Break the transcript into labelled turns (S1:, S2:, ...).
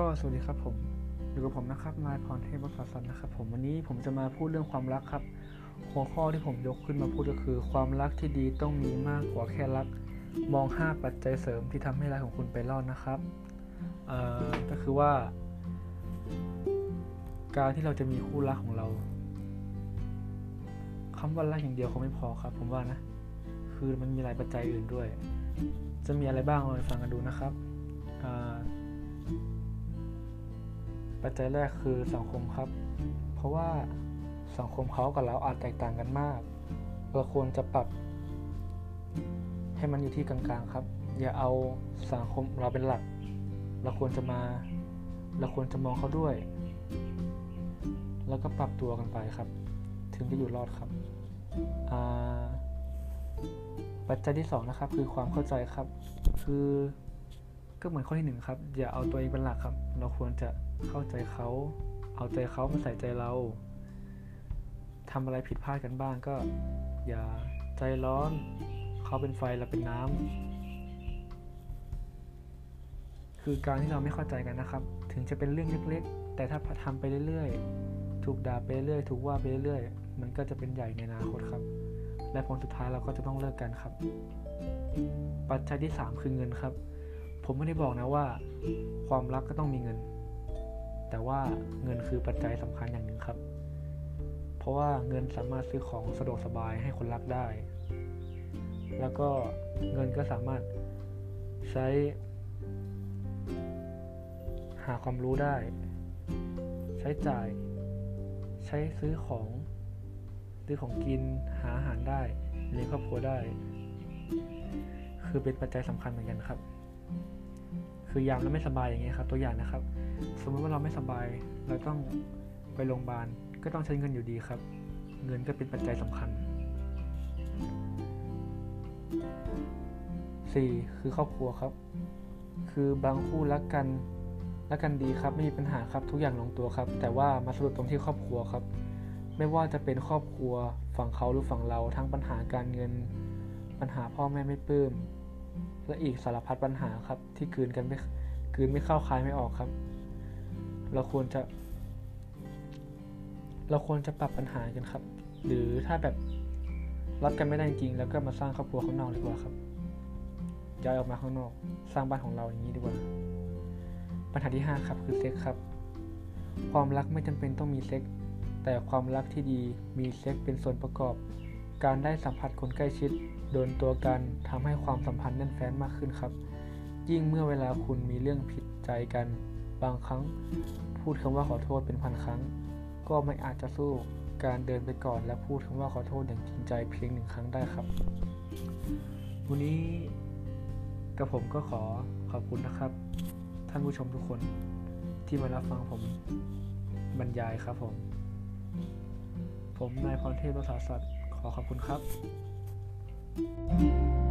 S1: ก็สวัสดีครับผมอยู่กับผมนะครับนายพรเทพวัฒนสันนะครับผมวันนี้ผมจะมาพูดเรื่องความรักครับ หัวข้อที่ผมยกขึ้นมาพูดก็คือ ความรักที่ดีต้องมีมากกว่าแค่รัก มอง 5 ปัจจัยเสริมที่ทำให้รักของคุณไปรอดนะครับเอ่อก็คือว่า การที่เราจะมีคู่รักของเราคำว่ารักอย่างเดียวคงไม่พอครับ ผมว่านะ คือมันมีหลายปัจจัยอื่นด้วย จะมีอะไรบ้างลองฟังกันดูนะครับอ่า ปัจจัยแรกคือสังคมครับ เพราะว่าสังคมเขากับเราอาจแตกต่างกันมากเราควรจะปรับ ให้มันอยู่ที่กลางๆครับ อย่าเอาสังคมเราเป็นหลัก เราควรจะมา เราควรจะมองเขาด้วย แล้วก็ปรับตัวกันไปครับ ถึงจะอยู่รอดครับอ่าปัจจัยที่สองนะครับคือความเข้าใจครับ คือ ก็เหมือนข้อที่หนึ่งครับ อย่าเอาตัวเองเป็นหลักครับ เราควรจะเข้าใจเขา เอาใจเขามาใส่ใจเราทำอะไรผิดพลาดกันบ้างก็ อย่าใจร้อน เขาเป็นไฟเราเป็นน้ำคือการที่เราไม่เข้าใจกันนะครับ ถึงจะเป็นเรื่องเล็กๆ แต่ถ้าทำไปเรื่อยๆ ถูกด่าไปเรื่อยถูกว่าไปเรื่อยมันก็จะเป็นใหญ่ในอนาคตครับ และผลสุดท้ายเราก็จะต้องเลิกกันครับ ปัจจัยที่ 3 คือเงินครับ ผมไม่ได้บอกนะว่า ความรักก็ต้องมีเงิน แต่ว่าเงินคือปัจจัยสำคัญอย่างหนึ่งครับ เพราะว่าเงินสามารถซื้อของสะดวกสบายให้คนรักได้ แล้วก็เงินก็สามารถใช้ หาความรู้ได้ ใช้จ่าย ใช้ซื้อของ ซื้อของกินหาอาหารได้เลี้ยงครอบครัวได้ คือเป็นปัจจัยสำคัญเหมือนกันครับ คือยามเราไม่สบายอย่างเงี้ยครับ ตัวอย่างนะครับ สมมติว่าเราไม่สบาย เราต้องไปโรงพยาบาลก็ต้องใช้เงินอยู่ดีครับ เงินก็เป็นปัจจัยสำคัญ 4. คือครอบครัวครับ คือบางคู่รักกันรักกันดีครับไม่มีปัญหาครับทุกอย่างลงตัวครับ แต่ว่ามาสรุปตรงที่ครอบครัวครับ ไม่ว่าจะเป็นครอบครัวฝั่งเขาหรือฝั่งเราทั้งปัญหาการเงิน ปัญหาพ่อแม่ไม่ปลื้ม และอีกสารพัดปัญหาครับ ที่คืนกันไม่คืนไม่เข้าคายไม่ออกครับ เราควรจะ เราควรจะปรับปัญหากันครับ หรือถ้าแบบรับกันไม่ได้จริงแล้วก็มาสร้างครอบครัวข้างนอกดีกว่าครับย้ายออกมาข้างนอก สร้างบ้านของเราอย่างนี้ดีกว่า ปัญหาที่ 5 ครับคือเซ็กซ์ครับ ความรักไม่จำเป็นต้องมีเซ็กซ์แต่ความรักที่ดีมีเซ็กซ์เป็นส่วนประกอบ การได้สัมผัสคนใกล้ชิด โดนตัวกันทำให้ความสัมพันธ์แน่นแฟ้นมากขึ้นครับ ยิ่งเมื่อเวลาคุณมีเรื่องผิดใจกัน บางครั้ง พูดคำว่าขอโทษเป็นพันครั้ง ก็ไม่อาจจะสู้การเดินไปก่อนและพูดคำว่าขอโทษอย่างจริงใจเพียงหนึ่งครั้งได้ครับ วันนี้กับผมก็ขอขอบคุณนะครับ ท่านผู้ชมทุกคนที่มารับฟังผมบรรยายครับผม ผมนายพรเทพภาษาสัตว์ ขอขอบคุณครับ
S2: thank you